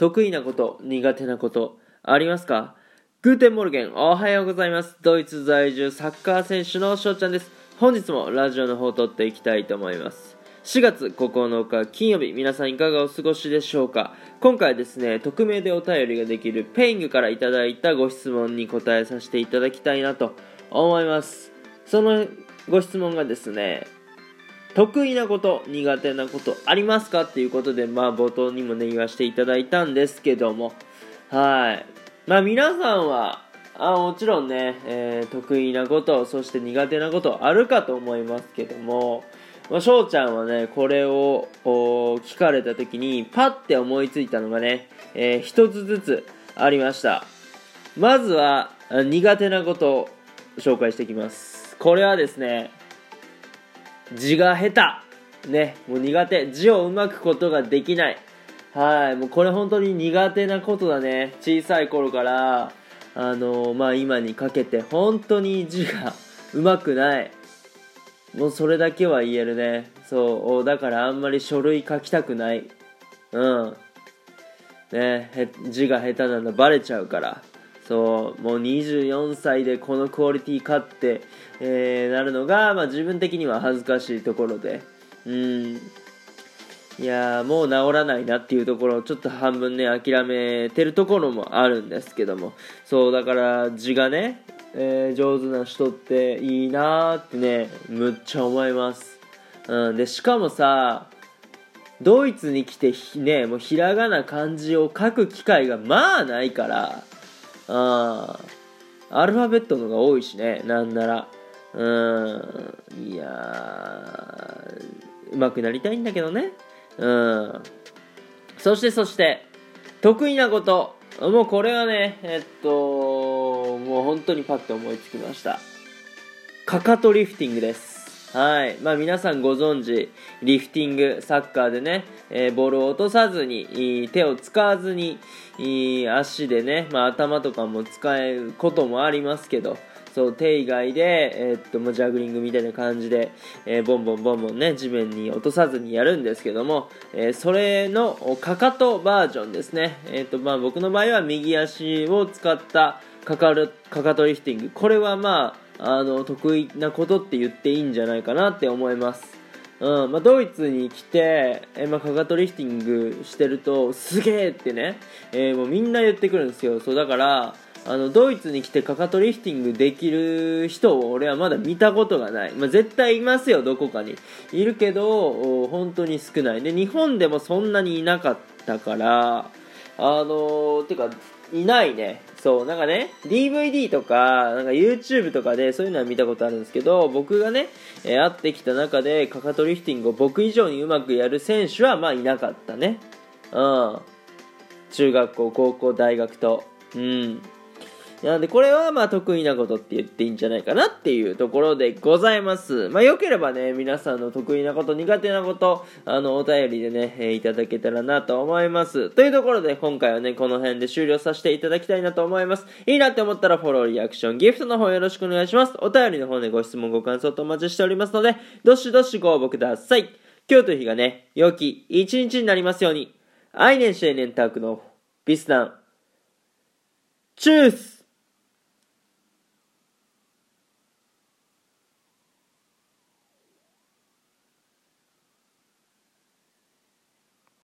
得意なこと苦手なことありますか？ Guten Morgen おはようございます。ドイツ在住サッカー選手の翔ちゃんです。本日もラジオの方を録っていきたいと思います。4月9日金曜日皆さんいかがお過ごしでしょうか？今回ですね匿名でお便りができる Peing からいただいたご質問に答えさせていただきたいなと思います。そのご質問がですね得意なこと苦手なことありますかっていうことでまあ冒頭にもね言わせていただいたんですけども。はい。まあ皆さんはあもちろんね、えー、得意なことそして苦手なことあるかと思いますけども。まあ、翔ちゃんはねこれを聞かれた時にパッて思いついたのがね、えー、一つずつありました。まずは苦手なことを紹介していきます。これはですね字が下手。ねもう苦手。字をうまくことができない。はいもうこれ本当に苦手なことだね。小さい頃からあの、まあ今にかけて本当に字がうまくない。もうそれだけは言えるね。そうだからあんまり書類書きたくない。うん。ね字が下手なのバレちゃうから。そうもう24歳でこのクオリティかって、えー、なるのが、まあ、自分的には恥ずかしいところで。うん。いやもう治らないなっていうところをちょっと半分ね諦めてるところもあるんですけども。そうだから字がね、えー、上手な人っていいなってねむっちゃ思います、うん、でしかもさドイツに来てねもうひらがな漢字を書く機会がまあないからあアルファベットのが多いしねなんなら。うん。いやうまくなりたいんだけどね。うん。そしてそして得意なこと。もうこれはねえっともう本当にパッと思いつきました。かかとリフティングです。はい。まあ皆さんご存知、リフティング、サッカーでね、えー、ボールを落とさずに、手を使わずに、足でね、まあ頭とかも使えることもありますけど、そう、手以外で、えー、っと、もうジャグリングみたいな感じで、えー、ボンボンボンボンね、地面に落とさずにやるんですけども、えそれのかかとバージョンですね。えっと、まあ僕の場合は右足を使ったかかる、かかとリフティング。これはまあ、あの得意なことって言っていいんじゃないかなって思います。うんまあ、ドイツに来て、えまあ、かかとリフティングしてるとすげえってね、えー、もうみんな言ってくるんですよそうだからあのドイツに来てかかとリフティングできる人を俺はまだ見たことがない、まあ、絶対いますよどこかに。いるけど本当に少ない。で日本でもそんなにいなかったからあのー、てかいないね。そうなんかね DVD とかなんか YouTube とかでそういうのは見たことあるんですけど僕がね、えー、会ってきた中でかかとリフティングを僕以上にうまくやる選手はまあいなかったね。うん。中学校高校大学と。うん。なので、これはまあ得意なことって言っていいんじゃないかなっていうところでございます。まあ、よければね、皆さんの得意なこと、苦手なこと、あの、お便りでね、えー、いただけたらなと思います。というところで、今回はね、この辺で終了させていただきたいなと思います。いいなって思ったら、フォロー、リアクション、ギフトの方よろしくお願いします。お便りの方でご質問、ご感想とお待ちしておりますので、どしどしご応募ください。今日という日がね、良き一日になりますように。アイネンシェーネンタークのビスダン。チュース